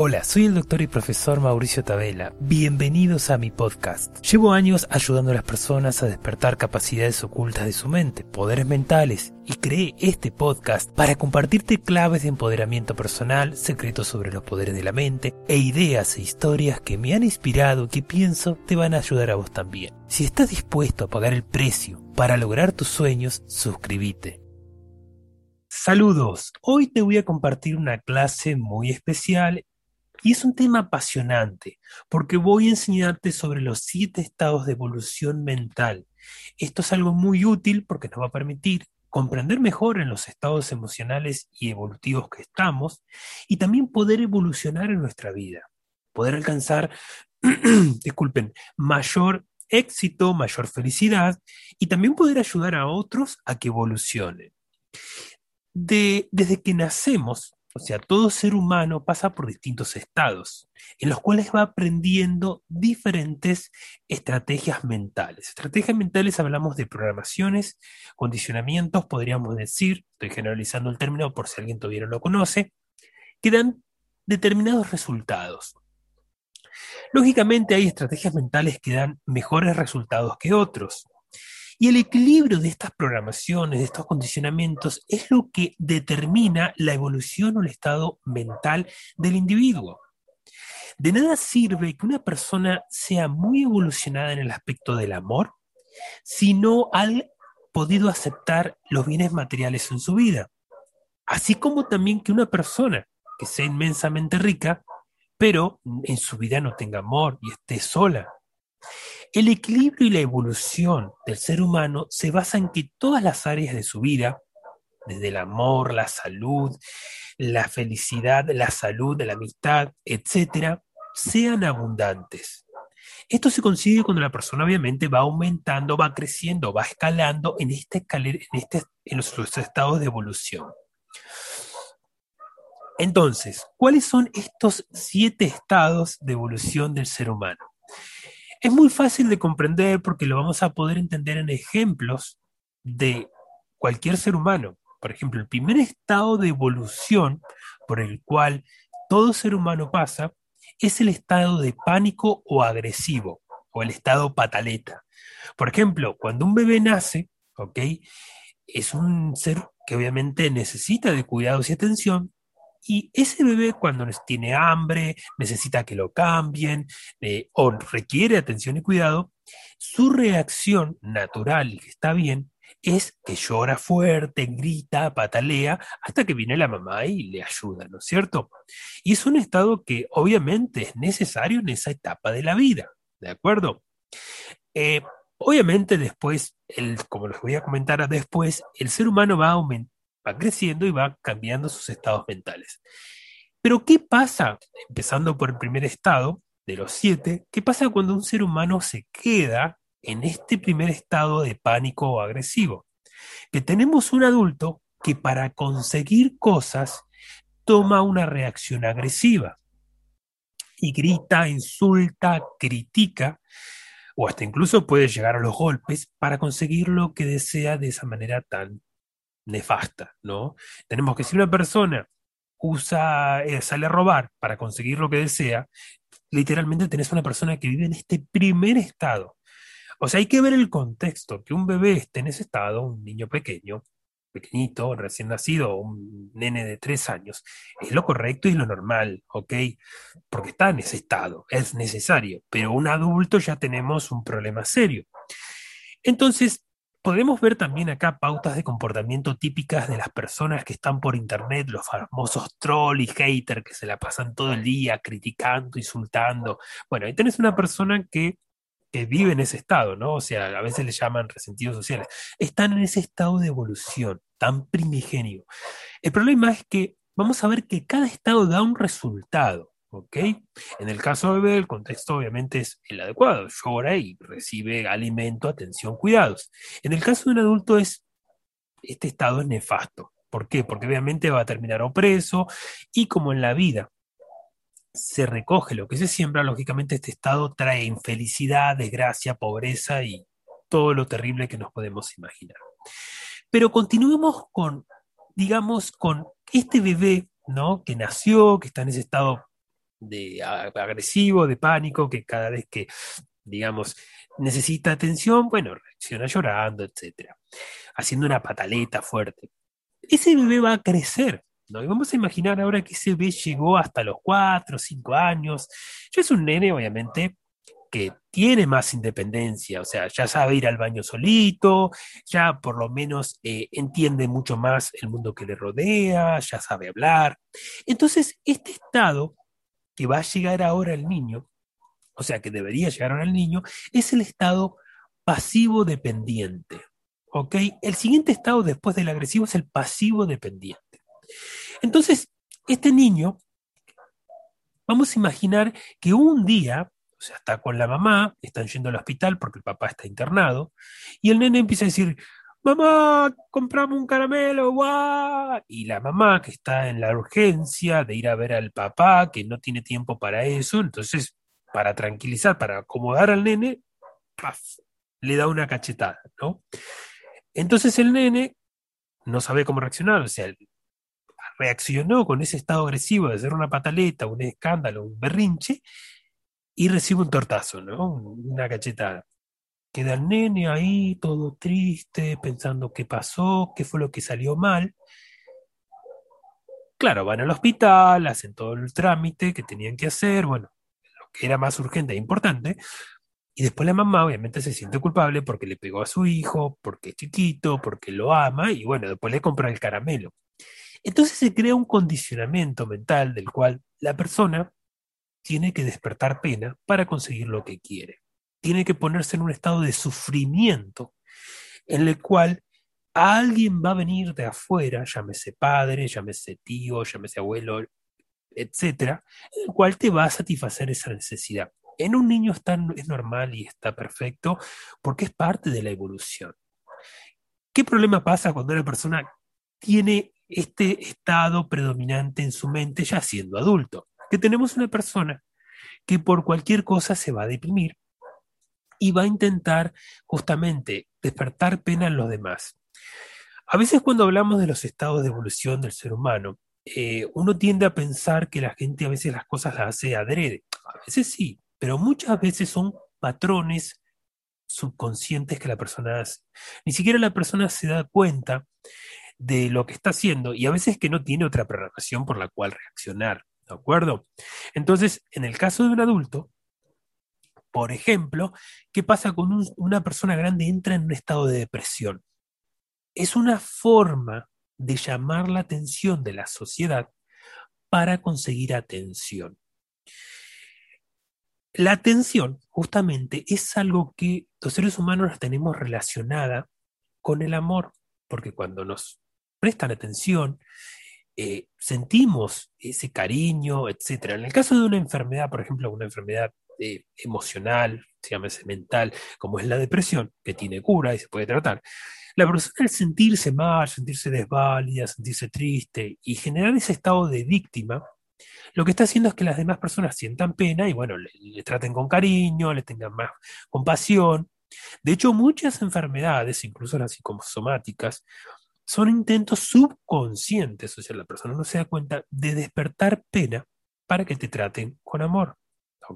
Hola, soy el doctor y profesor Mauricio Tabela. Bienvenidos a mi podcast. Llevo años ayudando a las personas a despertar capacidades ocultas de su mente, poderes mentales, y creé este podcast para compartirte claves de empoderamiento personal, secretos sobre los poderes de la mente e ideas e historias que me han inspirado y que pienso te van a ayudar a vos también. Si estás dispuesto a pagar el precio para lograr tus sueños, suscríbete. Saludos, hoy te voy a compartir una clase muy especial y es un tema apasionante, porque voy a enseñarte sobre los siete estados de evolución mental. Esto es algo muy útil porque nos va a permitir comprender mejor en los estados emocionales y evolutivos que estamos y también poder evolucionar en nuestra vida, poder alcanzar, disculpen, mayor éxito, mayor felicidad y también poder ayudar a otros a que evolucionen. De, desde que nacemos, o sea, todo ser humano pasa por distintos estados, en los cuales va aprendiendo diferentes estrategias mentales. Estrategias mentales hablamos de programaciones, condicionamientos, podríamos decir, estoy generalizando el término por si alguien todavía no lo conoce, que dan determinados resultados. Lógicamente hay estrategias mentales que dan mejores resultados que otros. Y el equilibrio de estas programaciones, de estos condicionamientos, es lo que determina la evolución o el estado mental del individuo. De nada sirve que una persona sea muy evolucionada en el aspecto del amor si no ha podido aceptar los bienes materiales en su vida. Así como también que una persona que sea inmensamente rica, pero en su vida no tenga amor y esté sola. El equilibrio y la evolución del ser humano se basa en que todas las áreas de su vida, desde el amor, la salud, la felicidad, la salud, la amistad, etcétera, sean abundantes. Esto se consigue cuando la persona obviamente va aumentando, va creciendo, va escalando en, esta escalera, en, este, los estados de evolución. Entonces, ¿cuáles son estos siete estados de evolución del ser humano? Es muy fácil de comprender porque lo vamos a poder entender en ejemplos de cualquier ser humano. Por ejemplo, el primer estado de evolución por el cual todo ser humano pasa es el estado de pánico o agresivo, o el estado pataleta. Por ejemplo, cuando un bebé nace, ¿ok? Es un ser que obviamente necesita de cuidados y atención, y ese bebé cuando tiene hambre, necesita que lo cambien eh, o requiere atención y cuidado, su reacción natural y que está bien es que llora fuerte, grita, patalea, hasta que viene la mamá y le ayuda, ¿no es cierto? Y es un estado que obviamente es necesario en esa etapa de la vida, ¿de acuerdo? Eh, obviamente después, como les voy a comentar después, el ser humano va a aumentar va creciendo y va cambiando sus estados mentales. Pero ¿qué pasa, empezando por el primer estado de los siete, qué pasa cuando un ser humano se queda en este primer estado de pánico o agresivo? Que tenemos un adulto que para conseguir cosas toma una reacción agresiva y grita, insulta, critica o hasta incluso puede llegar a los golpes para conseguir lo que desea de esa manera tan nefasta, ¿no? Tenemos que si una persona usa, eh, sale a robar para conseguir lo que desea, literalmente tenés una persona que vive en este primer estado. O sea, hay que ver el contexto, que un bebé esté en ese estado, un niño pequeño, pequeñito, recién nacido, un nene de tres años, es lo correcto y lo normal, ¿ok? Porque está en ese estado, es necesario, pero un adulto ya tenemos un problema serio. Entonces, Podemos ver también acá pautas de comportamiento típicas de las personas que están por internet, los famosos troll y hater que se la pasan todo el día criticando, insultando. Bueno, ahí tenés una persona que, que vive en ese estado, ¿no? O sea, a veces le llaman resentidos sociales. Están en ese estado de evolución tan primigenio. El problema es que vamos a ver que cada estado da un resultado. ¿Ok? En el caso de bebé, el contexto obviamente es el adecuado, llora y recibe alimento, atención, cuidados. En el caso de un adulto es, este estado es nefasto. ¿Por qué? Porque obviamente va a terminar opreso y como en la vida se recoge lo que se siembra, lógicamente este estado trae infelicidad, desgracia, pobreza y todo lo terrible que nos podemos imaginar. Pero continuemos con, digamos, con este bebé, ¿no? Que nació, que está en ese estado de agresivo, de pánico, que cada vez que, digamos, necesita atención, bueno, reacciona llorando, etc. Haciendo una pataleta fuerte. Ese bebé va a crecer, ¿no? Y vamos a imaginar ahora que ese bebé llegó hasta los 4 o 5 años. Ya es un nene, obviamente, que tiene más independencia, o sea, ya sabe ir al baño solito, ya por lo menos eh, entiende mucho más el mundo que le rodea, ya sabe hablar. Entonces, este estado que va a llegar ahora al niño, o sea, que debería llegar ahora al niño, es el estado pasivo dependiente. ¿Ok? El siguiente estado después del agresivo es el pasivo dependiente. Entonces, este niño, vamos a imaginar que un día o sea, está con la mamá, están yendo al hospital porque el papá está internado, y el nene empieza a decir, mamá, comprame un caramelo, guau. Y la mamá, que está en la urgencia de ir a ver al papá, que no tiene tiempo para eso, entonces, para tranquilizar, para acomodar al nene, le da una cachetada, ¿no? Entonces el nene no sabe cómo reaccionar, o sea, reaccionó con ese estado agresivo de hacer una pataleta, un escándalo, un berrinche, y recibe un tortazo, ¿no? Una cachetada. Queda el nene ahí todo triste, pensando qué pasó, qué fue lo que salió mal. Claro, van al hospital, hacen todo el trámite que tenían que hacer, bueno, lo que era más urgente e importante. Y después la mamá obviamente se siente culpable porque le pegó a su hijo, porque es chiquito, porque lo ama y bueno, después le compra el caramelo. Entonces se crea un condicionamiento mental del cual la persona tiene que despertar pena para conseguir lo que quiere. Tiene que ponerse en un estado de sufrimiento en el cual alguien va a venir de afuera, llámese padre, llámese tío, llámese abuelo, etcétera, el cual te va a satisfacer esa necesidad. En un niño está, es normal y está perfecto porque es parte de la evolución. ¿Qué problema pasa cuando una persona tiene este estado predominante en su mente ya siendo adulto? que tenemos una persona que por cualquier cosa se va a deprimir y va a intentar justamente despertar pena en los demás. A veces cuando hablamos de los estados de evolución del ser humano, eh, uno tiende a pensar que la gente a veces las cosas las hace adrede. A veces sí, pero muchas veces son patrones subconscientes que la persona hace. Ni siquiera la persona se da cuenta de lo que está haciendo y a veces que no tiene otra programación por la cual reaccionar. ¿De acuerdo? Entonces, en el caso de un adulto, por ejemplo, ¿qué pasa cuando una persona grande entra en un estado de depresión? Es una forma de llamar la atención de la sociedad para conseguir atención. La atención, justamente, es algo que los seres humanos tenemos relacionada con el amor, porque cuando nos prestan atención eh, sentimos ese cariño, etc. En el caso de una enfermedad, por ejemplo, una enfermedad eh, emocional, se llama mental, como es la depresión, que tiene cura y se puede tratar, la persona al sentirse mal, sentirse desválida, sentirse triste y generar ese estado de víctima, lo que está haciendo es que las demás personas sientan pena y bueno, le, le traten con cariño, le tengan más compasión. De hecho, muchas enfermedades, incluso las psicosomáticas, son intentos subconscientes, o sea, la persona no se da cuenta de despertar pena para que te traten con amor.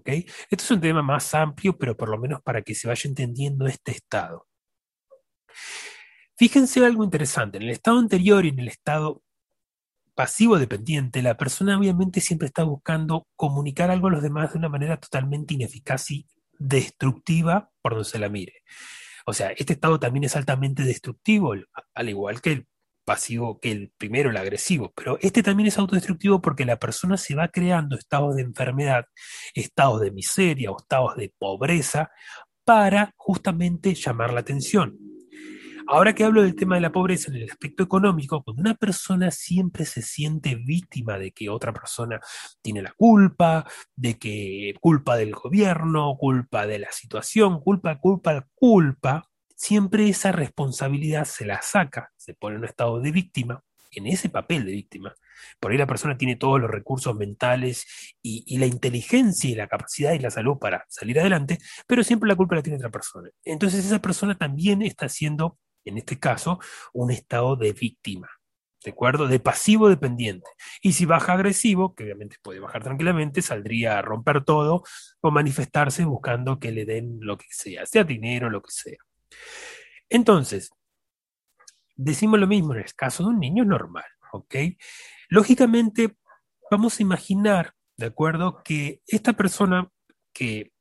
Esto es un tema más amplio, pero por lo menos para que se vaya entendiendo este estado. Fíjense algo interesante, en el estado anterior y en el estado pasivo dependiente, la persona obviamente siempre está buscando comunicar algo a los demás de una manera totalmente ineficaz y destructiva por donde se la mire. O sea, este estado también es altamente destructivo, al igual que el pasivo, que el primero, el agresivo, pero este también es autodestructivo porque la persona se va creando estados de enfermedad, estados de miseria o estados de pobreza para justamente llamar la atención. Ahora que hablo del tema de la pobreza en el aspecto económico, cuando una persona siempre se siente víctima de que otra persona tiene la culpa, de que culpa del gobierno, culpa de la situación, culpa, culpa, culpa, siempre esa responsabilidad se la saca, se pone en un estado de víctima, en ese papel de víctima. Por ahí la persona tiene todos los recursos mentales y, la inteligencia y la capacidad y la salud para salir adelante, pero siempre la culpa la tiene otra persona. Entonces esa persona también está siendo en este caso, un estado de víctima. ¿de acuerdo? De pasivo dependiente. Y si baja agresivo, que obviamente puede bajar tranquilamente, saldría a romper todo o manifestarse buscando que le den lo que sea, sea dinero, lo que sea. Entonces, decimos lo mismo en el caso de un niño normal, ¿ok? Lógicamente, vamos a imaginar, ¿de acuerdo? Que esta persona que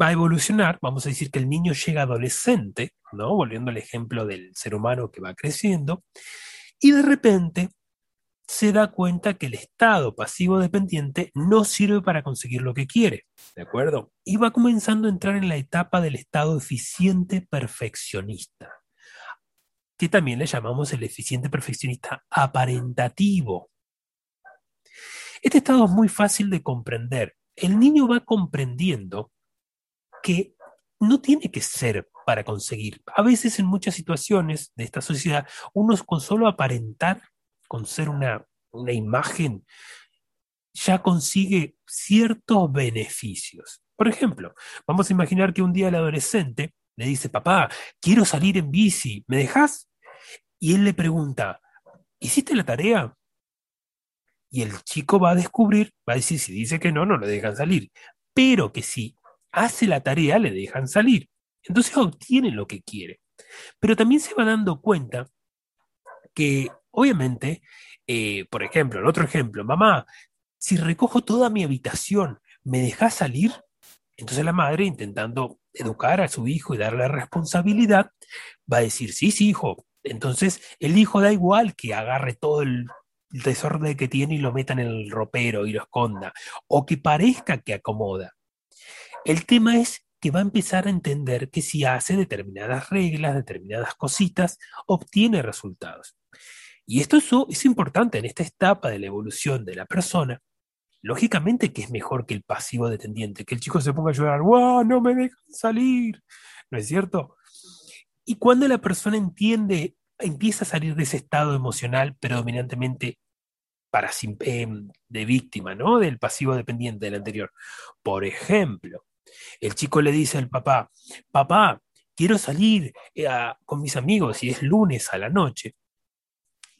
va a evolucionar, vamos a decir que el niño llega adolescente, ¿no? Volviendo al ejemplo del ser humano que va creciendo, y de repente se da cuenta que el estado pasivo dependiente no sirve para conseguir lo que quiere, ¿de acuerdo? Y va comenzando a entrar en la etapa del estado eficiente perfeccionista, que también le llamamos el eficiente perfeccionista aparentativo. Este estado es muy fácil de comprender. El niño va comprendiendo que no tiene que ser para conseguir. A veces en muchas situaciones de esta sociedad, uno con solo aparentar, con ser una, una imagen, ya consigue ciertos beneficios. Por ejemplo, vamos a imaginar que un día el adolescente le dice, papá, quiero salir en bici, ¿me dejas? Y él le pregunta, ¿hiciste la tarea? Y el chico va a descubrir, va a decir, si dice que no, no le dejan salir, pero que sí hace la tarea, le dejan salir. Entonces obtiene lo que quiere. Pero también se va dando cuenta que, obviamente, eh, por ejemplo, el otro ejemplo, mamá, si recojo toda mi habitación, ¿me dejas salir? Entonces la madre, intentando educar a su hijo y darle responsabilidad, va a decir, sí, sí, hijo. Entonces el hijo da igual que agarre todo el desorden que tiene y lo meta en el ropero y lo esconda, o que parezca que acomoda. El tema es que va a empezar a entender que si hace determinadas reglas, determinadas cositas, obtiene resultados. Y esto es, importante en esta etapa de la evolución de la persona. Lógicamente que es mejor que el pasivo dependiente, que el chico se ponga a llorar, ¡wow! No me dejan salir. ¿No es cierto? Y cuando la persona entiende, empieza a salir de ese estado emocional predominantemente para, em, de víctima, ¿no? Del pasivo dependiente del anterior. Por ejemplo, el chico le dice al papá, papá, quiero salir eh, con mis amigos y es lunes a la noche.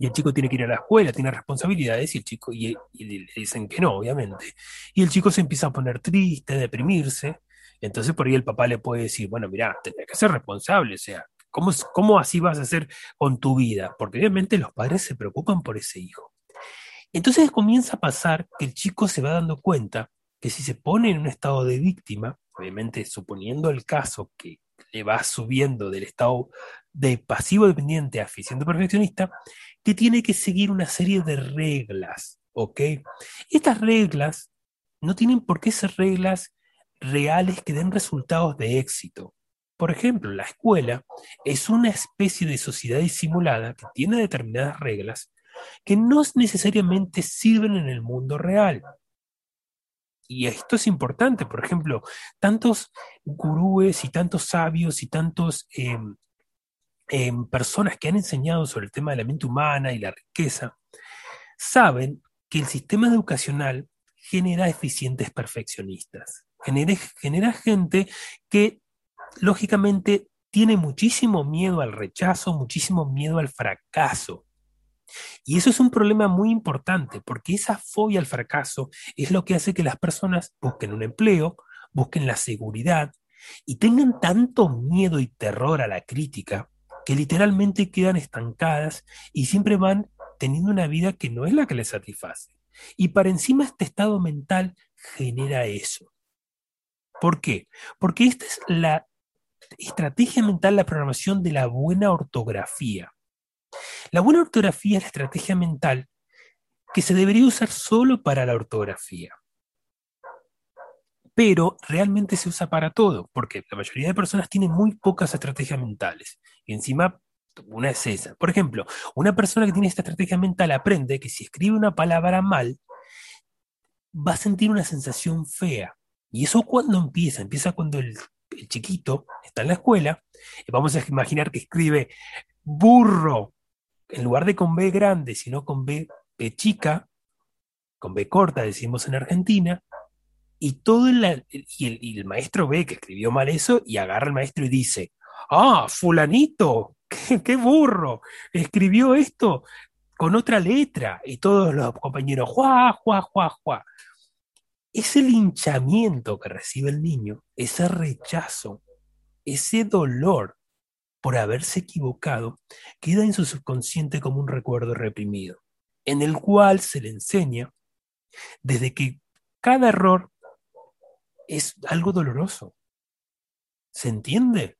Y el chico tiene que ir a la escuela, tiene responsabilidades y el chico, y, le dicen que no, obviamente. Y el chico se empieza a poner triste, a deprimirse. Entonces por ahí el papá le puede decir, bueno, mira, tendrás que ser responsable, o sea, ¿cómo, ¿cómo así vas a hacer con tu vida? Porque obviamente los padres se preocupan por ese hijo. Entonces comienza a pasar que el chico se va dando cuenta que si se pone en un estado de víctima, obviamente suponiendo el caso que le va subiendo del estado de pasivo dependiente a eficiente perfeccionista, que tiene que seguir una serie de reglas, ¿ok? Estas reglas no tienen por qué ser reglas reales que den resultados de éxito. Por ejemplo, la escuela es una especie de sociedad disimulada que tiene determinadas reglas que no necesariamente sirven en el mundo real y esto es importante, por ejemplo, tantos gurúes y tantos sabios y tantos em, personas que han enseñado sobre el tema de la mente humana y la riqueza, saben que el sistema educacional genera eficientes perfeccionistas, genera, genera gente que lógicamente tiene muchísimo miedo al rechazo, muchísimo miedo al fracaso. Y eso es un problema muy importante porque esa fobia al fracaso es lo que hace que las personas busquen un empleo, busquen la seguridad y tengan tanto miedo y terror a la crítica que literalmente quedan estancadas y siempre van teniendo una vida que no es la que les satisface. Y para encima este estado mental genera eso. ¿Por qué? Porque esta es la estrategia mental, la programación de la buena ortografía. La buena ortografía es la estrategia mental que se debería usar solo para la ortografía. Pero realmente se usa para todo, porque la mayoría de personas tienen muy pocas estrategias mentales. Y encima, una es esa. Por ejemplo, una persona que tiene esta estrategia mental aprende que si escribe una palabra mal, va a sentir una sensación fea. Y eso cuando empieza, empieza cuando el, chiquito está en la escuela, vamos a imaginar que escribe burro en lugar de con B grande, sino con B, chica, con B corta, decimos en Argentina, y todo el, y el, maestro ve que escribió mal eso y agarra al maestro y dice, ah, fulanito, qué, burro, escribió esto con otra letra y todos los compañeros, juá, juá, juá, juá. Ese linchamiento que recibe el niño, ese rechazo, ese dolor por haberse equivocado, queda en su subconsciente como un recuerdo reprimido, en el cual se le enseña desde que cada error es algo doloroso. ¿Se entiende?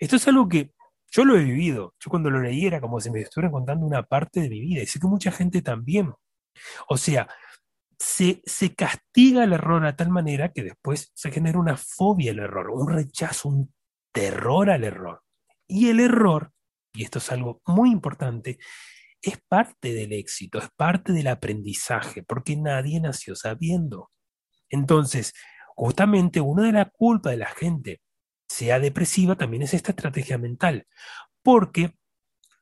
Esto es algo que yo lo he vivido. Yo cuando lo leí era como si me estuvieran contando una parte de mi vida. Y sé que mucha gente también. O sea, se, se, castiga el error a tal manera que después se genera una fobia al error, un rechazo, un terror al error. Y el error, y esto es algo muy importante, es parte del éxito, es parte del aprendizaje, porque nadie nació sabiendo. Entonces, justamente una de las culpas de la gente sea depresiva también es esta estrategia mental, porque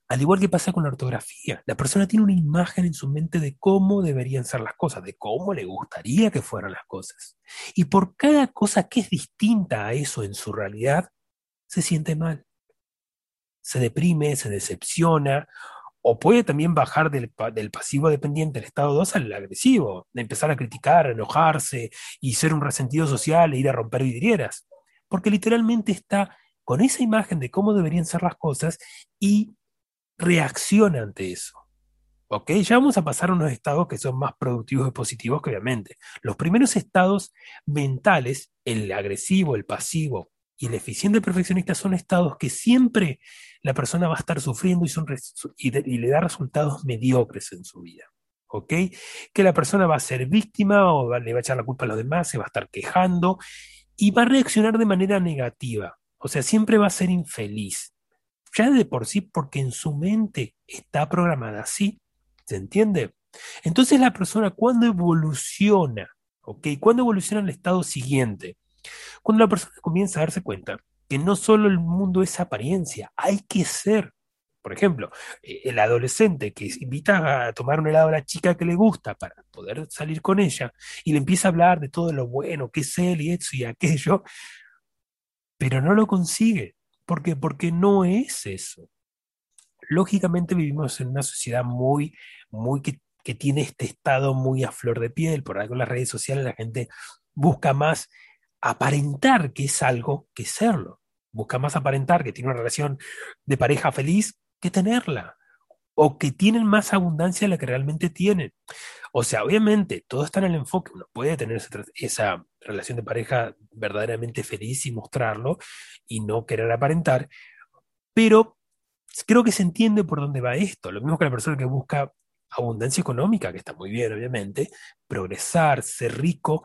al igual que pasa con la ortografía, la persona tiene una imagen en su mente de cómo deberían ser las cosas, de cómo le gustaría que fueran las cosas. Y por cada cosa que es distinta a eso en su realidad, se siente mal. Se deprime, se decepciona, o puede también bajar del, pasivo dependiente, el estado 2, al agresivo, de empezar a criticar, a enojarse y ser un resentido social e ir a romper vidrieras porque literalmente está con esa imagen de cómo deberían ser las cosas y reacciona ante eso. ¿Ok? Ya vamos a pasar a unos estados que son más productivos y positivos que obviamente. Los primeros estados mentales, el agresivo, el pasivo y el eficiente perfeccionista son estados que siempre la persona va a estar sufriendo y, son y, le da resultados mediocres en su vida. ¿ok? Que la persona va a ser víctima o le va a echar la culpa a los demás, se va a estar quejando y va a reaccionar de manera negativa. O sea, siempre va a ser infeliz. Ya de por sí, porque en su mente está programada así. ¿Se entiende? Entonces la persona cuando evoluciona, ¿ok? Cuando evoluciona al estado siguiente, cuando la persona comienza a darse cuenta que no solo el mundo es apariencia, hay que ser. Por ejemplo, eh, el adolescente que invita a tomar un helado a la chica que le gusta para poder salir con ella y le empieza a hablar de todo lo bueno que es él y eso y aquello, pero no lo consigue. ¿Por qué? Porque no es eso. Lógicamente vivimos en una sociedad muy, muy que, tiene este estado muy a flor de piel. Por algo en las redes sociales la gente busca más aparentar que es algo que serlo. Busca más aparentar que tiene una relación de pareja feliz que tenerla o que tienen más abundancia de la que realmente tienen. O sea, obviamente, todo está en el enfoque. Uno puede tener esa, relación de pareja verdaderamente feliz y mostrarlo y no querer aparentar, pero creo que se entiende por dónde va esto. Lo mismo que la persona que busca abundancia económica, que está muy bien, obviamente, progresar, ser rico,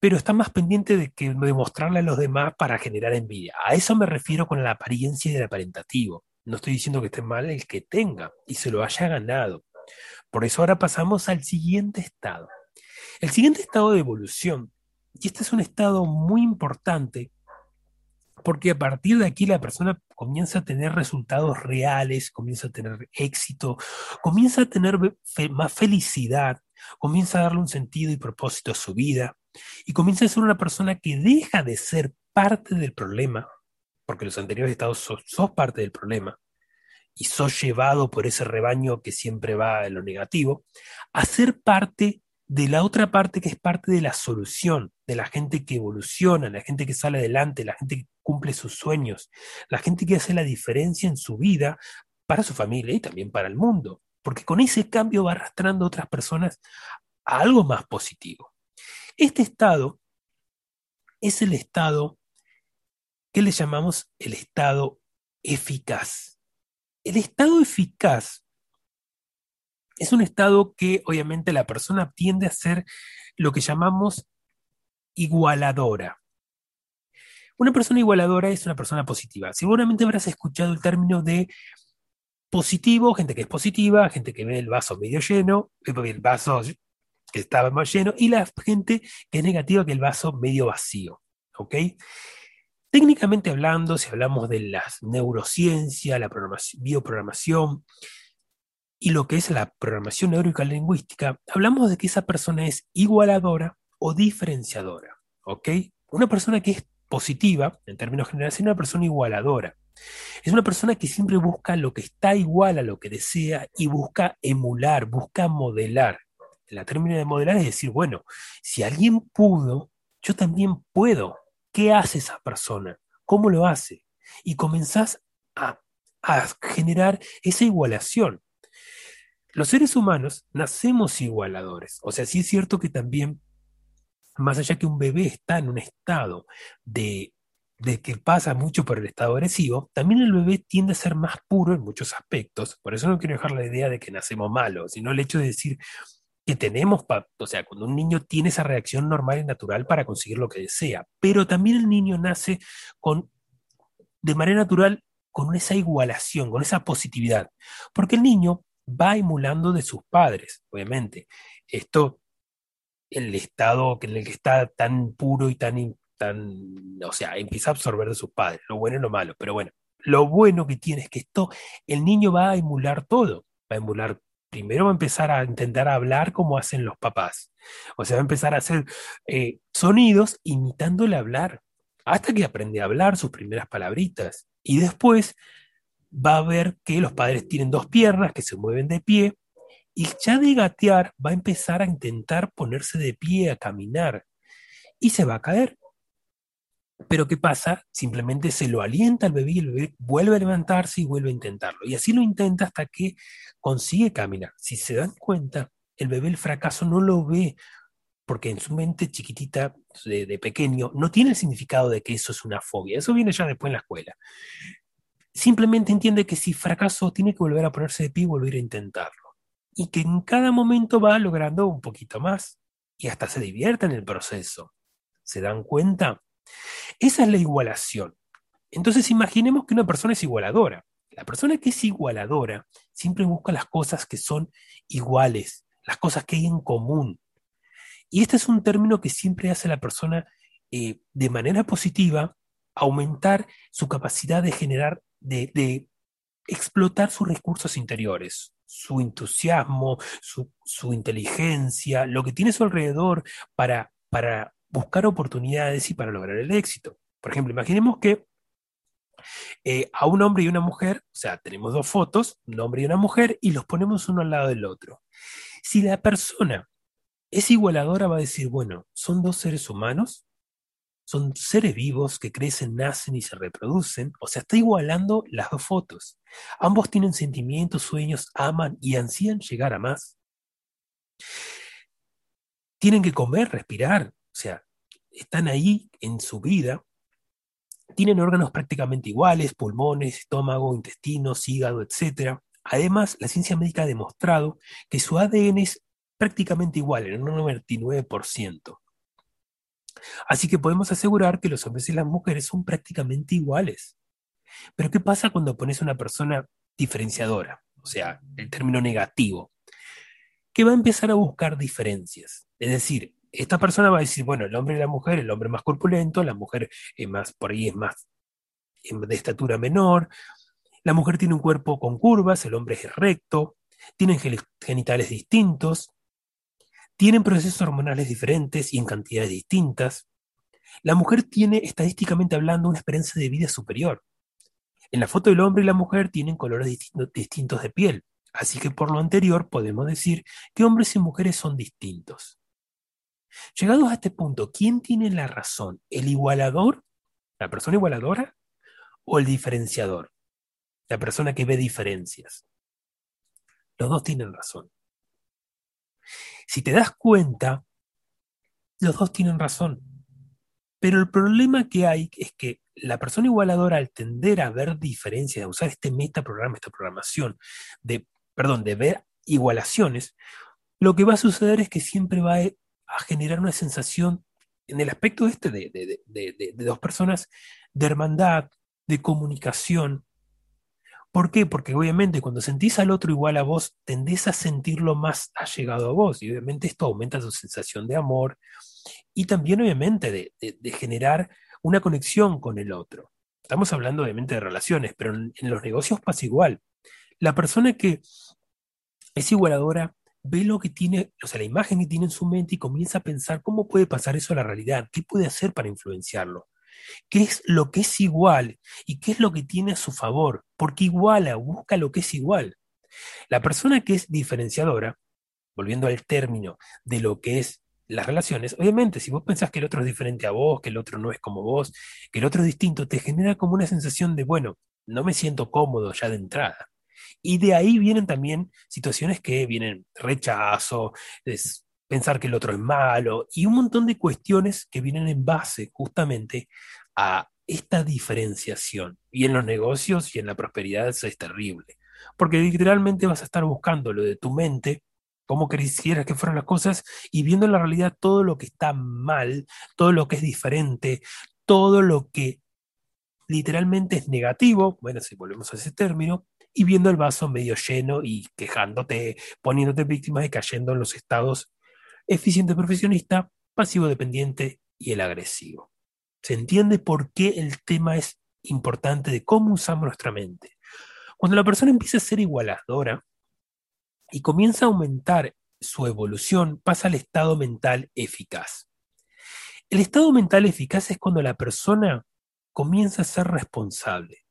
pero está más pendiente de que de mostrarle a los demás para generar envidia. A eso me refiero con la apariencia y el aparentativo. No estoy diciendo que esté mal el que tenga y se lo haya ganado. Por eso ahora pasamos al siguiente estado. El siguiente estado de evolución, y este es un estado muy importante, porque a partir de aquí la persona comienza a tener resultados reales, comienza a tener éxito, comienza a tener más felicidad, comienza a darle un sentido y propósito a su vida, y comienza a ser una persona que deja de ser parte del problema porque los anteriores estados sos, parte del problema y sos llevado por ese rebaño que siempre va en lo negativo, a ser parte de la otra parte que es parte de la solución, de la gente que evoluciona, la gente que sale adelante, la gente que cumple sus sueños, la gente que hace la diferencia en su vida para su familia y también para el mundo, porque con ese cambio va arrastrando a otras personas a algo más positivo. Este estado es el estado que le llamamos el estado eficaz. El estado eficaz es un estado que obviamente la persona tiende a ser lo que llamamos igualadora. Una persona igualadora es una persona positiva. Seguramente habrás escuchado el término de positivo, gente que es positiva, gente que ve el vaso medio lleno, eh, el vaso que estaba más lleno, y la gente que es negativa, que el vaso medio vacío. ¿Ok? Técnicamente hablando, si hablamos de la neurociencia, la bioprogramación y lo que es la programación neurolingüística, lingüística, hablamos de que esa persona es igualadora o diferenciadora. ¿Ok? Una persona que es positiva, en términos generales, es una persona igualadora. Es una persona que siempre busca lo que está igual a lo que desea y busca emular, busca modelar. La término de modelar es decir, bueno, si alguien pudo, yo también puedo. ¿Qué hace esa persona? ¿Cómo lo hace? Y comenzás a, a generar esa igualación. Los seres humanos nacemos igualadores. O sea, sí es cierto que también, más allá que un bebé está en un estado de de que pasa mucho por el estado agresivo, también el bebé tiende a ser más puro en muchos aspectos. Por eso no quiero dejar la idea de que nacemos malos, sino el hecho de decir que tenemos, o sea, cuando un niño tiene esa reacción normal y natural para conseguir lo que desea, pero también el niño nace con, de manera natural, con esa igualación, con esa positividad, porque el niño va emulando de sus padres, obviamente. Esto, el estado en el que está tan puro y tan tan, o sea, empieza a absorber de sus padres, lo bueno y lo malo, pero bueno, lo bueno que tiene es que esto, el niño va a emular todo, va a emular, primero va a empezar a intentar hablar como hacen los papás, o sea, va a empezar a hacer eh, sonidos imitándole hablar, hasta que aprende a hablar sus primeras palabritas, y después va a ver que los padres tienen dos piernas que se mueven de pie, y ya de gatear va a empezar a intentar ponerse de pie, a caminar, y se va a caer. Pero ¿qué pasa? Simplemente se lo alienta al bebé y el bebé vuelve a levantarse y vuelve a intentarlo. Y así lo intenta hasta que consigue caminar. Si se dan cuenta, el bebé el fracaso no lo ve porque en su mente chiquitita, de, pequeño, no tiene el significado de que eso es una fobia. Eso viene ya después en la escuela. Simplemente entiende que si fracaso tiene que volver a ponerse de pie y volver a intentarlo. Y que en cada momento va logrando un poquito más. Y hasta se divierte en el proceso. ¿Se dan cuenta? Esa es la igualación. Entonces imaginemos que una persona es igualadora. La persona que es igualadora siempre busca las cosas que son iguales, las cosas que hay en común. Y este es un término que siempre hace a la persona eh, de manera positiva aumentar su capacidad de generar, de, explotar sus recursos interiores, su entusiasmo, su, su, inteligencia, lo que tiene a su alrededor para, para buscar oportunidades y para lograr el éxito. Por ejemplo, imaginemos que eh, a un hombre y una mujer, o sea, tenemos dos fotos, un hombre y una mujer, y los ponemos uno al lado del otro. Si la persona es igualadora, va a decir, bueno, son dos seres humanos, son seres vivos que crecen, nacen y se reproducen, o sea, está igualando las dos fotos. Ambos tienen sentimientos, sueños, aman y ansían llegar a más. Tienen que comer, respirar, sea, están ahí en su vida, tienen órganos prácticamente iguales, pulmones, estómago, intestinos, hígado, etc. Además, la ciencia médica ha demostrado que su ADN es prácticamente igual, en un 99%. Así que podemos asegurar que los hombres y las mujeres son prácticamente iguales. Pero ¿qué pasa cuando pones una persona diferenciadora? O sea, el término negativo, que va a empezar a buscar diferencias. Es decir, esta persona va a decir, bueno, el hombre y la mujer, el hombre más corpulento, la mujer es más, por ahí es más de estatura menor, la mujer tiene un cuerpo con curvas, el hombre es recto, tienen genitales distintos, tienen procesos hormonales diferentes y en cantidades distintas. La mujer tiene, estadísticamente hablando, una esperanza de vida superior. En la foto del hombre y la mujer tienen colores distintos de piel, así que por lo anterior podemos decir que hombres y mujeres son distintos. Llegados a este punto, ¿quién tiene la razón? ¿El igualador? ¿La persona igualadora? ¿O el diferenciador? La persona que ve diferencias. Los dos tienen razón. Si te das cuenta, los dos tienen razón. Pero el problema que hay es que la persona igualadora, al tender a ver diferencias, a usar este metaprograma, esta programación, de, perdón, de ver igualaciones, lo que va a suceder es que siempre va a a generar una sensación en el aspecto este de, dos personas de hermandad, de comunicación. ¿Por qué? Porque obviamente cuando sentís al otro igual a vos, tendés a sentirlo más allegado a vos. Y obviamente esto aumenta su sensación de amor y también obviamente de, generar una conexión con el otro. Estamos hablando obviamente de relaciones, pero en los negocios pasa igual. La persona que es igualadora ve lo que tiene, o sea, la imagen que tiene en su mente y comienza a pensar cómo puede pasar eso a la realidad, qué puede hacer para influenciarlo. qué es lo que es igual y qué es lo que tiene a su favor, porque iguala, busca lo que es igual. La persona que es diferenciadora, volviendo al término de lo que es las relaciones, obviamente, si vos pensás que el otro es diferente a vos, que el otro no es como vos, que el otro es distinto, te genera como una sensación de, bueno, no me siento cómodo ya de entrada. Y de ahí vienen también situaciones que vienen rechazo, pensar que el otro es malo y un montón de cuestiones que vienen en base justamente a esta diferenciación. Y en los negocios y en la prosperidad eso es terrible, porque literalmente vas a estar buscando lo de tu mente, cómo quisieras que fueran las cosas y viendo en la realidad todo lo que está mal, todo lo que es diferente, todo lo que literalmente es negativo, bueno, si volvemos a ese término, y viendo el vaso medio lleno y quejándote, poniéndote víctima y cayendo en los estados eficiente profesionista, pasivo dependiente y el agresivo. Se entiende por qué el tema es importante de cómo usamos nuestra mente. Cuando la persona empieza a ser igualadora y comienza a aumentar su evolución, pasa al estado mental eficaz. El estado mental eficaz es cuando la persona comienza a ser responsable,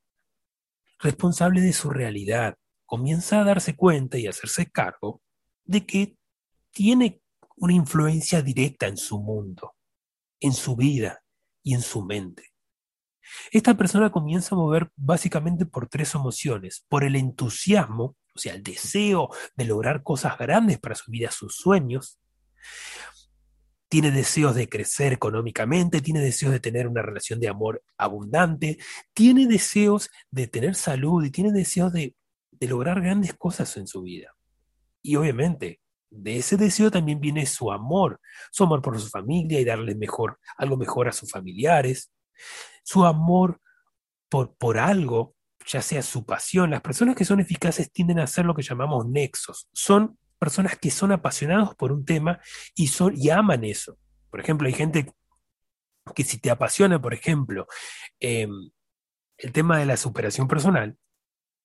responsable de su realidad, comienza a darse cuenta y hacerse cargo de que tiene una influencia directa en su mundo, en su vida y en su mente. Esta persona comienza a mover básicamente por tres emociones, por el entusiasmo, o sea, el deseo de lograr cosas grandes para su vida, sus sueños, tiene deseos de crecer económicamente, tiene deseos de tener una relación de amor abundante, tiene deseos de tener salud y tiene deseos de, de lograr grandes cosas en su vida. Y obviamente, de ese deseo también viene su amor, su amor por su familia y darle mejor, algo mejor a sus familiares, su amor por, por algo, ya sea su pasión. Las personas que son eficaces tienden a hacer lo que llamamos nexos. Son personas que son apasionados por un tema y, son, y aman eso. Por ejemplo, hay gente que si te apasiona, por ejemplo, em, el tema de la superación personal,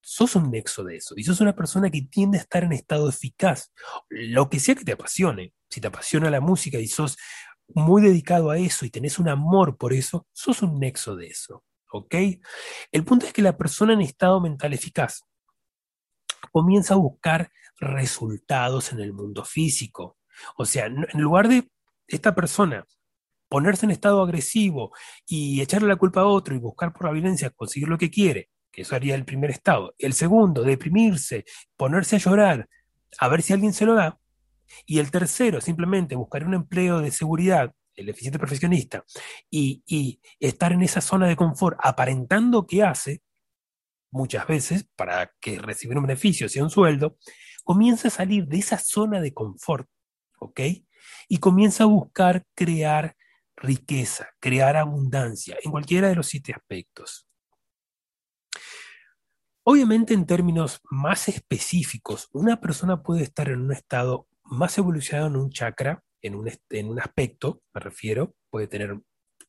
sos un nexo de eso y sos una persona que tiende a estar en estado eficaz. Lo que sea que te apasione, si te apasiona la música y sos muy dedicado a eso y tenés un amor por eso, sos un nexo de eso. ¿Ok? El punto es que la persona en estado mental eficaz comienza a buscar resultados en el mundo físico. O sea, en lugar de esta persona ponerse en estado agresivo y echarle la culpa a otro y buscar por la violencia conseguir lo que quiere, que eso haría el primer estado. El segundo, deprimirse, ponerse a llorar, a ver si alguien se lo da. Y el tercero, simplemente buscar un empleo de seguridad, el eficiente profesionista, y, estar en esa zona de confort aparentando que hace, muchas veces, para que recibir un beneficio, sea un sueldo, comienza a salir de esa zona de confort, ¿ok? Y comienza a buscar crear riqueza, crear abundancia en cualquiera de los siete aspectos. Obviamente en términos más específicos, una persona puede estar en un estado más evolucionado en un chakra, en un, en un aspecto, me refiero, puede tener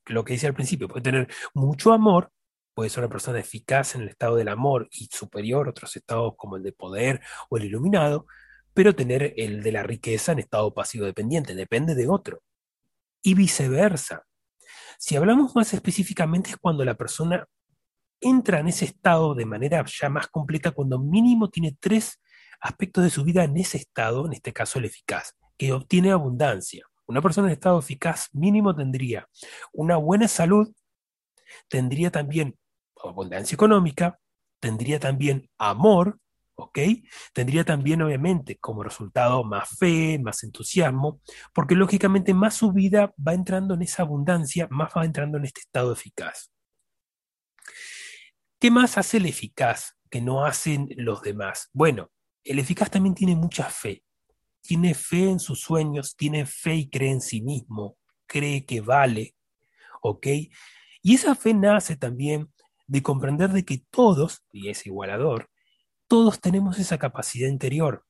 lo que dice al principio, puede tener mucho amor, puede ser una persona eficaz en el estado del amor y superior a otros estados como el de poder o el iluminado, pero tener el de la riqueza en estado pasivo dependiente, depende de otro. Y viceversa. Si hablamos más específicamente es cuando la persona entra en ese estado de manera ya más completa cuando mínimo tiene tres aspectos de su vida en ese estado, en este caso el eficaz, que obtiene abundancia. Una persona en estado eficaz mínimo tendría una buena salud, tendría también abundancia económica, tendría también amor, ¿ok? Tendría también, obviamente, como resultado más fe, más entusiasmo, porque lógicamente más su vida va entrando en esa abundancia, más va entrando en este estado eficaz. ¿Qué más hace el eficaz que no hacen los demás? Bueno, el eficaz también tiene mucha fe. Tiene fe en sus sueños, tiene fe y cree en sí mismo, cree que vale, ¿ok? Y esa fe nace también de comprender de que todos, y es igualador, todos tenemos esa capacidad interior.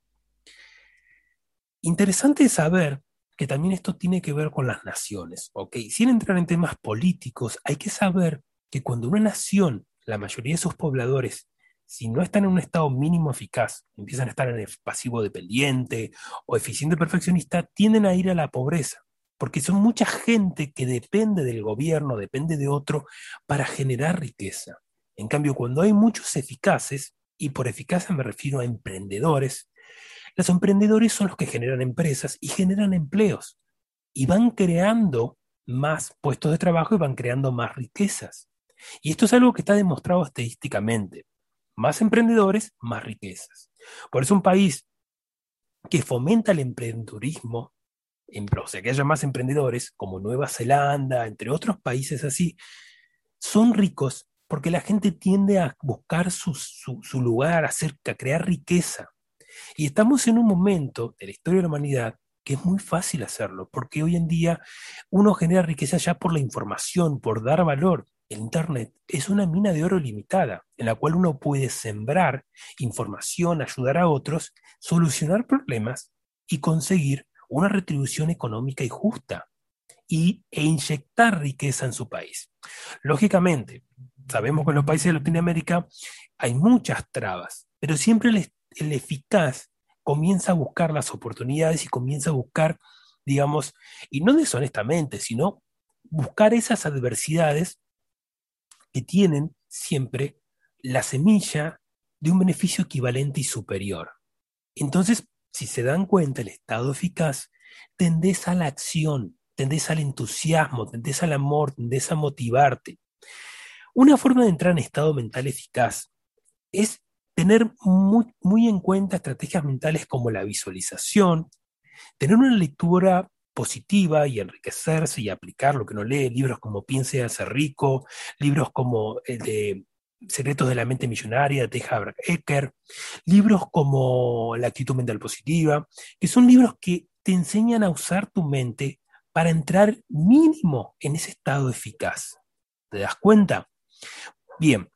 Interesante saber que también esto tiene que ver con las naciones, ¿ok? Sin entrar en temas políticos, hay que saber que cuando una nación la mayoría de sus pobladores, si no están en un estado mínimo eficaz, empiezan a estar en el pasivo dependiente o eficiente perfeccionista, tienden a ir a la pobreza. Porque son mucha gente que depende del gobierno, depende de otro para generar riqueza. En cambio, cuando hay muchos eficaces, y por eficacia me refiero a emprendedores, los emprendedores son los que generan empresas y generan empleos y van creando más puestos de trabajo y van creando más riquezas. Y esto es algo que está demostrado estadísticamente. Más emprendedores, más riquezas. Por eso un país que fomenta el emprendedurismo, o sea, que haya más emprendedores, como Nueva Zelanda, entre otros países así, son ricos porque la gente tiende a buscar su, lugar, a, hacer, a crear riqueza. Y estamos en un momento de la historia de la humanidad que es muy fácil hacerlo, porque hoy en día uno genera riqueza ya por la información, por dar valor. El Internet es una mina de oro limitada, en la cual uno puede sembrar información, ayudar a otros, solucionar problemas y conseguir una retribución económica y justa y, e inyectar riqueza en su país. Lógicamente, sabemos que en los países de Latinoamérica hay muchas trabas, pero siempre el, eficaz comienza a buscar las oportunidades y comienza a buscar, digamos, y no deshonestamente, sino buscar esas adversidades que tienen siempre la semilla de un beneficio equivalente y superior. Entonces, si se dan cuenta, el estado eficaz tendés a la acción, tendés al entusiasmo, tendés al amor, tendés a motivarte. Una forma de entrar en estado mental eficaz es tener muy, en cuenta estrategias mentales como la visualización, tener una lectura positiva y enriquecerse y aplicar lo que uno lee, libros como Piense y hace rico, libros como el de Secretos de la mente millonaria de Haber Ecker, libros como La actitud mental positiva, que son libros que te enseñan a usar tu mente para entrar mínimo en ese estado eficaz. ¿Te das cuenta? Bien,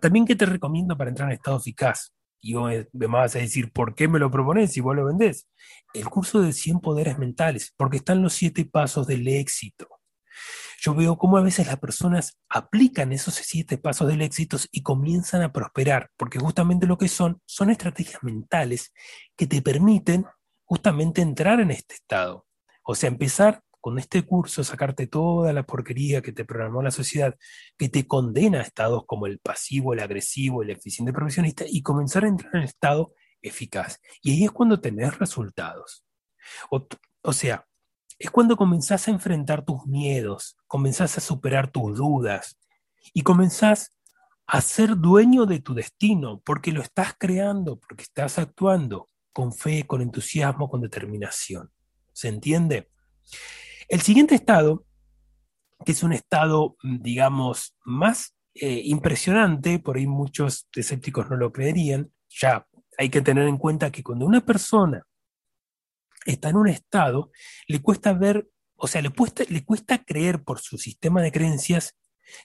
también que te recomiendo para entrar en estado eficaz. Y vos me vas a decir, ¿por qué me lo propones si vos lo vendés? El curso de 100 poderes mentales, porque están los siete pasos del éxito. Yo veo cómo a veces las personas aplican esos siete pasos del éxito y comienzan a prosperar, porque justamente lo que son son estrategias mentales que te permiten justamente entrar en este estado. O sea, empezar con este curso sacarte toda la porquería que te programó la sociedad, que te condena a estados como el pasivo, el agresivo, el eficiente profesionista, y comenzar a entrar en el estado eficaz. Y ahí es cuando tenés resultados. O, o sea, es cuando comenzás a enfrentar tus miedos, comenzás a superar tus dudas y comenzás a ser dueño de tu destino, porque lo estás creando, porque estás actuando con fe, con entusiasmo, con determinación. ¿Se entiende? El siguiente estado, que es un estado, mm, digamos, más eh, impresionante, por ahí muchos escépticos no lo creerían, ya hay que tener en cuenta que cuando una persona está en un estado, le cuesta ver, o sea, le cuesta, le cuesta creer por su sistema de creencias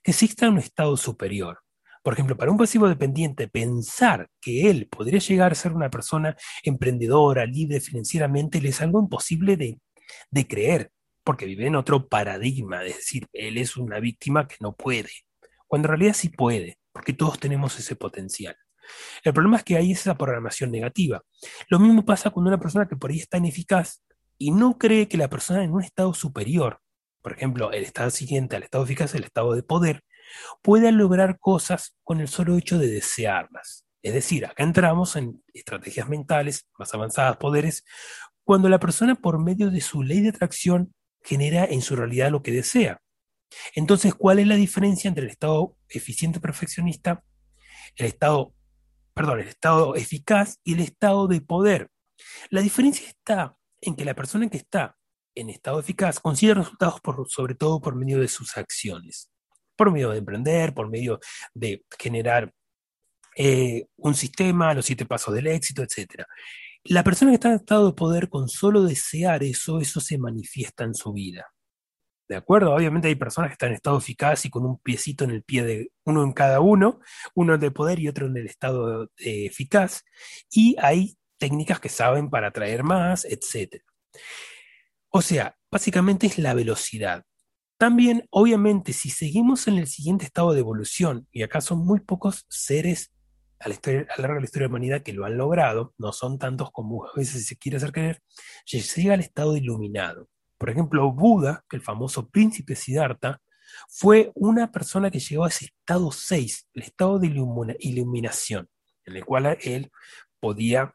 que exista un estado superior. Por ejemplo, para un pasivo dependiente, pensar que él podría llegar a ser una persona emprendedora, libre financieramente, le es algo imposible de, de creer porque vive en otro paradigma, es decir, él es una víctima que no puede, cuando en realidad sí puede, porque todos tenemos ese potencial. El problema es que hay esa programación negativa. Lo mismo pasa cuando una persona que por ahí está ineficaz y no cree que la persona en un estado superior, por ejemplo, el estado siguiente al estado eficaz, el estado de poder, pueda lograr cosas con el solo hecho de desearlas. Es decir, acá entramos en estrategias mentales más avanzadas, poderes, cuando la persona por medio de su ley de atracción genera en su realidad lo que desea. Entonces, ¿cuál es la diferencia entre el estado eficiente perfeccionista, el estado, perdón, el estado eficaz y el estado de poder? La diferencia está en que la persona que está en estado eficaz consigue resultados por, sobre todo por medio de sus acciones, por medio de emprender, por medio de generar eh, un sistema, los siete pasos del éxito, etc. La persona que está en estado de poder, con solo desear eso, eso se manifiesta en su vida. ¿De acuerdo? Obviamente hay personas que están en estado eficaz y con un piecito en el pie de uno en cada uno, uno de poder y otro en el estado eh, eficaz, y hay técnicas que saben para atraer más, etc. O sea, básicamente es la velocidad. También, obviamente, si seguimos en el siguiente estado de evolución, y acá son muy pocos seres a, la historia, lo largo de la historia de la humanidad que lo han logrado, no son tantos como a veces se quiere hacer creer, llega al estado iluminado. Por ejemplo, Buda, el famoso príncipe Siddhartha, fue una persona que llegó a ese estado 6, el estado de iluminación, en el cual él podía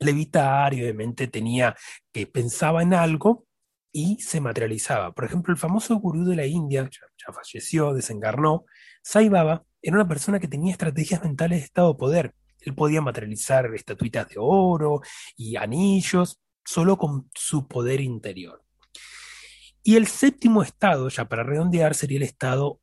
levitar y obviamente tenía que pensaba en algo y se materializaba. Por ejemplo, el famoso gurú de la India, ya, falleció, desencarnó, Sai Baba, era una persona que tenía estrategias mentales de estado de poder. Él podía materializar estatuitas de oro y anillos solo con su poder interior. Y el séptimo estado, ya para redondear, sería el estado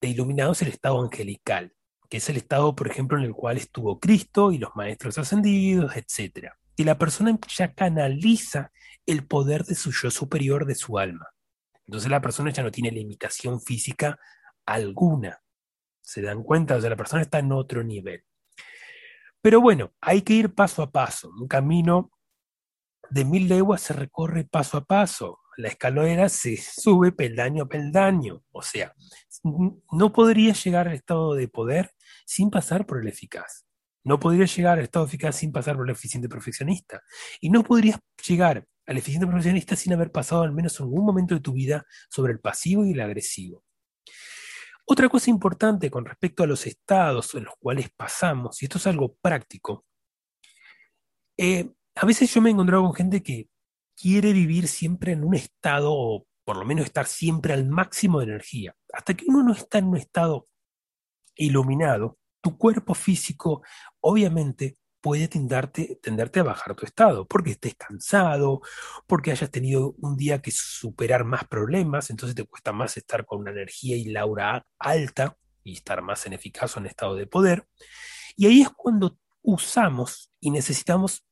de iluminados, el estado angelical, que es el estado, por ejemplo, en el cual estuvo Cristo y los maestros ascendidos, etc. Y la persona ya canaliza el poder de su yo superior, de su alma. Entonces la persona ya no tiene limitación física alguna. ¿Se dan cuenta? O sea, la persona está en otro nivel. Pero bueno, hay que ir paso a paso. Un camino de mil leguas se recorre paso a paso la escalera se sube peldaño a peldaño. O sea, no podría llegar al estado de poder sin pasar por el eficaz. No podría llegar al estado eficaz sin pasar por el eficiente perfeccionista. Y no podrías llegar al eficiente perfeccionista sin haber pasado al menos algún momento de tu vida sobre el pasivo y el agresivo. Otra cosa importante con respecto a los estados en los cuales pasamos, y esto es algo práctico, eh, a veces yo me he encontrado con gente que quiere vivir siempre en un estado, o por lo menos estar siempre al máximo de energía. Hasta que uno no está en un estado iluminado, tu cuerpo físico obviamente puede tenderte, a bajar tu estado, porque estés cansado, porque hayas tenido un día que superar más problemas, entonces te cuesta más estar con una energía y laura alta y estar más en eficaz o en estado de poder. Y ahí es cuando usamos y necesitamos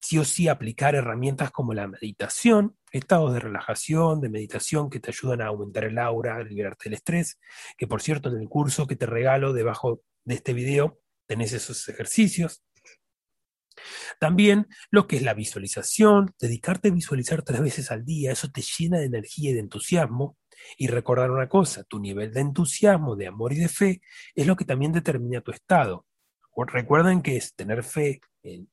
sí o sí aplicar herramientas como la meditación, estados de relajación, de meditación que te ayudan a aumentar el aura, a liberarte del estrés, que por cierto en el curso que te regalo debajo de este video tenés esos ejercicios. También lo que es la visualización, dedicarte a visualizar tres veces al día, eso te llena de energía y de entusiasmo. Y recordar una cosa, tu nivel de entusiasmo, de amor y de fe es lo que también determina tu estado. Recuerden que es tener fe en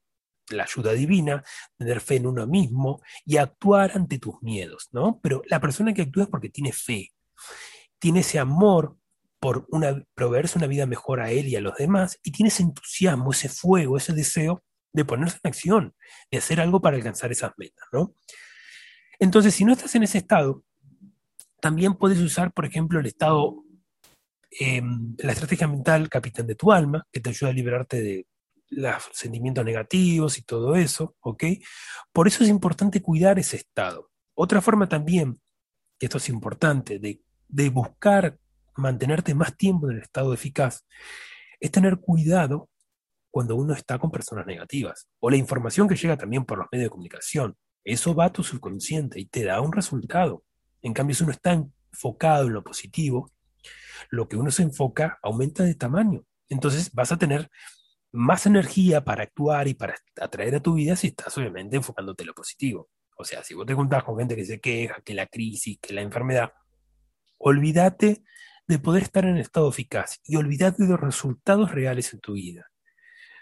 la ayuda divina, tener fe en uno mismo y actuar ante tus miedos, ¿no? Pero la persona que actúa es porque tiene fe, tiene ese amor por una, proveerse una vida mejor a él y a los demás, y tiene ese entusiasmo, ese fuego, ese deseo de ponerse en acción, de hacer algo para alcanzar esas metas, ¿no? Entonces, si no estás en ese estado, también puedes usar, por ejemplo, el estado, em, la estrategia mental capitán de tu alma, que te ayuda a liberarte de los sentimientos negativos y todo eso, ¿ok? Por eso es importante cuidar ese estado. Otra forma también, que esto es importante, de, de buscar mantenerte más tiempo en el estado eficaz, es tener cuidado cuando uno está con personas negativas o la información que llega también por los medios de comunicación. Eso va a tu subconsciente y te da un resultado. En cambio, si uno está enfocado en lo positivo, lo que uno se enfoca aumenta de tamaño. Entonces vas a tener más energía para actuar y para atraer a tu vida si estás obviamente enfocándote en lo positivo. O sea, si vos te juntás con gente que se queja, que la crisis, que la enfermedad, olvídate de poder estar en estado eficaz y olvídate de los resultados reales en tu vida.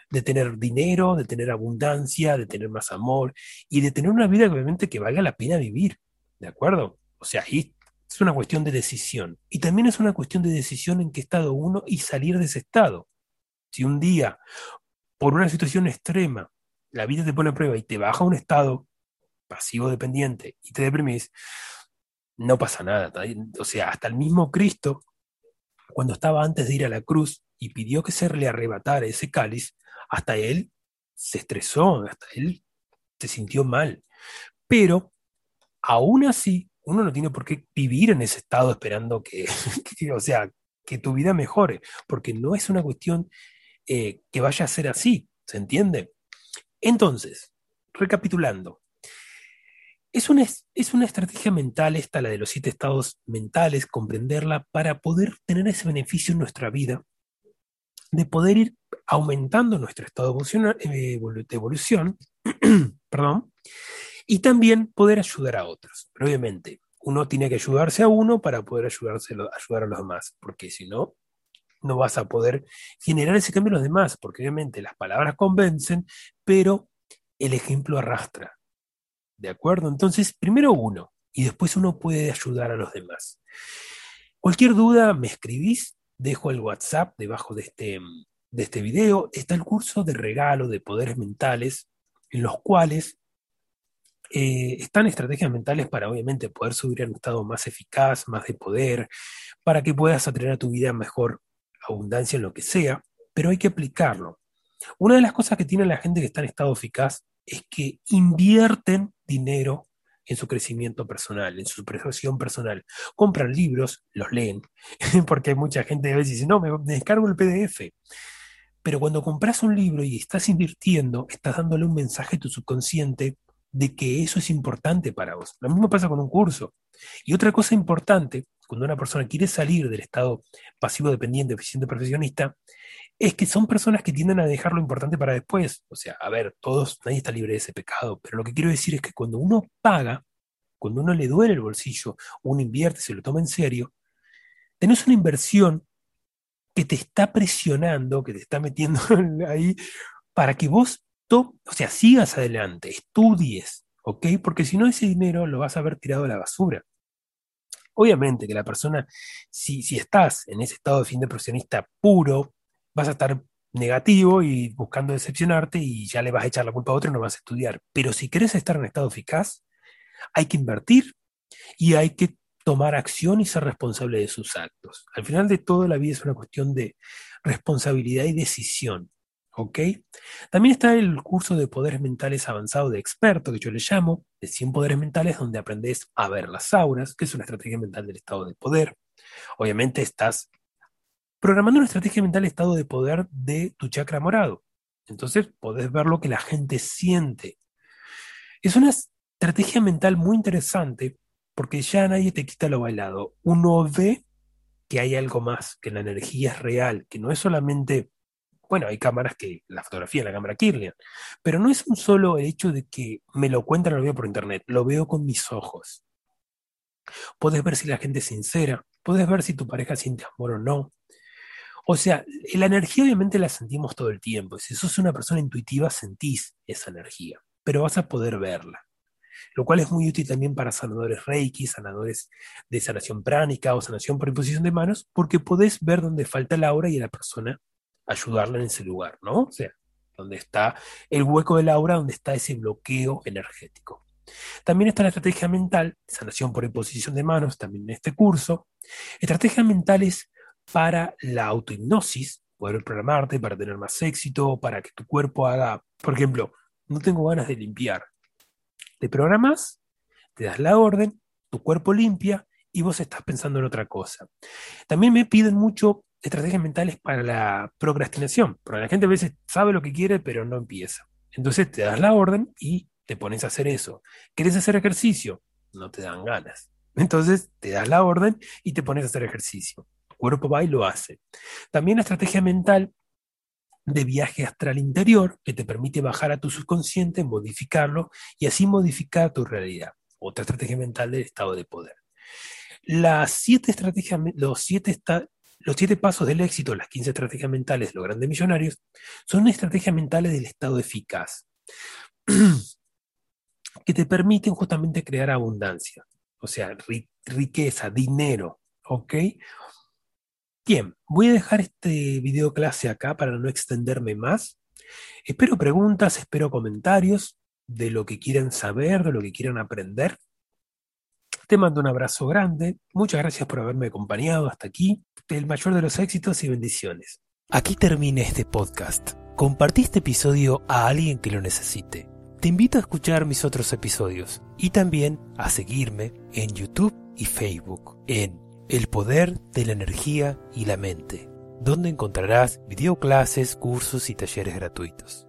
De tener dinero, de tener abundancia, de tener más amor y de tener una vida obviamente que valga la pena vivir. ¿De acuerdo? O sea, ahí es una cuestión de decisión. Y también es una cuestión de decisión en qué estado uno y salir de ese estado. Si un día, por una situación extrema, la vida te pone a prueba y te baja a un estado pasivo dependiente y te deprimís, no pasa nada. O sea, hasta el mismo Cristo, cuando estaba antes de ir a la cruz y pidió que se le arrebatara ese cáliz, hasta él se estresó, hasta él se sintió mal. Pero aún así, uno no tiene por qué vivir en ese estado esperando que, que, o sea, que tu vida mejore, porque no es una cuestión eh, que vaya a ser así, ¿se entiende? Entonces, recapitulando, es una, es una estrategia mental esta, la de los siete estados mentales, comprenderla para poder tener ese beneficio en nuestra vida, de poder ir aumentando nuestro estado de evolución, perdón, y también poder ayudar a otros. Pero obviamente, uno tiene que ayudarse a uno para poder ayudarse, ayudar a los demás, porque si no, no vas a poder generar ese cambio en los demás, porque obviamente las palabras convencen, pero el ejemplo arrastra. ¿De acuerdo? Entonces, primero uno y después uno puede ayudar a los demás. Cualquier duda me escribís, dejo el WhatsApp debajo de este, de este video. Está el curso de regalo de poderes mentales, en los cuales eh, están estrategias mentales para obviamente poder subir a un estado más eficaz, más de poder, para que puedas atraer a tu vida mejor abundancia en lo que sea, pero hay que aplicarlo. Una de las cosas que tiene la gente que está en estado eficaz es que invierten dinero en su crecimiento personal, en su superación personal. Compran libros, los leen, porque hay mucha gente que a veces dice, no, me, descargo el PDF. Pero cuando compras un libro y estás invirtiendo, estás dándole un mensaje a tu subconsciente de que eso es importante para vos. Lo mismo pasa con un curso. Y otra cosa importante, cuando una persona quiere salir del estado pasivo dependiente, eficiente profesionista, es que son personas que tienden a dejar lo importante para después. O sea, a ver, todos, nadie está libre de ese pecado, pero lo que quiero decir es que cuando uno paga, cuando uno le duele el bolsillo, uno invierte, se lo toma en serio, tenés una inversión que te está presionando, que te está metiendo ahí, para que vos, o sea, sigas adelante, estudies, ¿ok? Porque si no, ese dinero lo vas a haber tirado a la basura. Obviamente que la persona, si, si estás en ese estado de fin de profesionista puro, vas a estar negativo y buscando decepcionarte y ya le vas a echar la culpa a otro y no vas a estudiar. Pero si querés estar en estado eficaz, hay que invertir y hay que tomar acción y ser responsable de sus actos. Al final de todo, la vida es una cuestión de responsabilidad y decisión. ¿Ok? También está el curso de poderes mentales avanzado de experto, que yo le llamo, de 100 poderes mentales, donde aprendes a ver las auras, que es una estrategia mental del estado de poder. Obviamente estás programando una estrategia mental estado de poder de tu chakra morado. Entonces podés ver lo que la gente siente. Es una estrategia mental muy interesante porque ya nadie te quita lo bailado. Uno ve que hay algo más, que la energía es real, que no es solamente, bueno, hay cámaras que, la fotografía, la cámara Kirlian, pero no es un solo hecho de que me lo cuentan lo veo por internet, lo veo con mis ojos. Puedes ver si la gente es sincera, puedes ver si tu pareja siente amor o no, o sea, la energía obviamente la sentimos todo el tiempo. Si sos una persona intuitiva, sentís esa energía, pero vas a poder verla. Lo cual es muy útil también para sanadores reiki, sanadores de sanación pránica o sanación por imposición de manos, porque podés ver dónde falta la aura y la persona ayudarla en ese lugar, ¿no? O sea, donde está el hueco de la aura, donde está ese bloqueo energético. También está la estrategia mental, sanación por imposición de manos, también en este curso. Estrategias mentales para la autohipnosis, poder programarte para tener más éxito, para que tu cuerpo haga, por ejemplo, no tengo ganas de limpiar. Te programas, te das la orden, tu cuerpo limpia y vos estás pensando en otra cosa. También me piden mucho estrategias mentales para la procrastinación, porque la gente a veces sabe lo que quiere, pero no empieza. Entonces te das la orden y te pones a hacer eso. ¿Quieres hacer ejercicio? No te dan ganas. Entonces te das la orden y te pones a hacer ejercicio cuerpo va y lo hace. También la estrategia mental de viaje astral interior que te permite bajar a tu subconsciente, modificarlo y así modificar tu realidad. Otra estrategia mental del estado de poder. Las siete estrategias, los siete, los siete pasos del éxito, las 15 estrategias mentales de los grandes millonarios, son estrategias mentales del estado eficaz que te permiten justamente crear abundancia, o sea, riqueza, dinero, ¿ok? Bien, voy a dejar este video clase acá para no extenderme más. Espero preguntas, espero comentarios de lo que quieran saber, de lo que quieran aprender. Te mando un abrazo grande. Muchas gracias por haberme acompañado hasta aquí. El mayor de los éxitos y bendiciones. Aquí termina este podcast. Compartí este episodio a alguien que lo necesite. Te invito a escuchar mis otros episodios y también a seguirme en YouTube y Facebook en el poder de la energía y la mente, donde encontrarás videoclases, cursos y talleres gratuitos.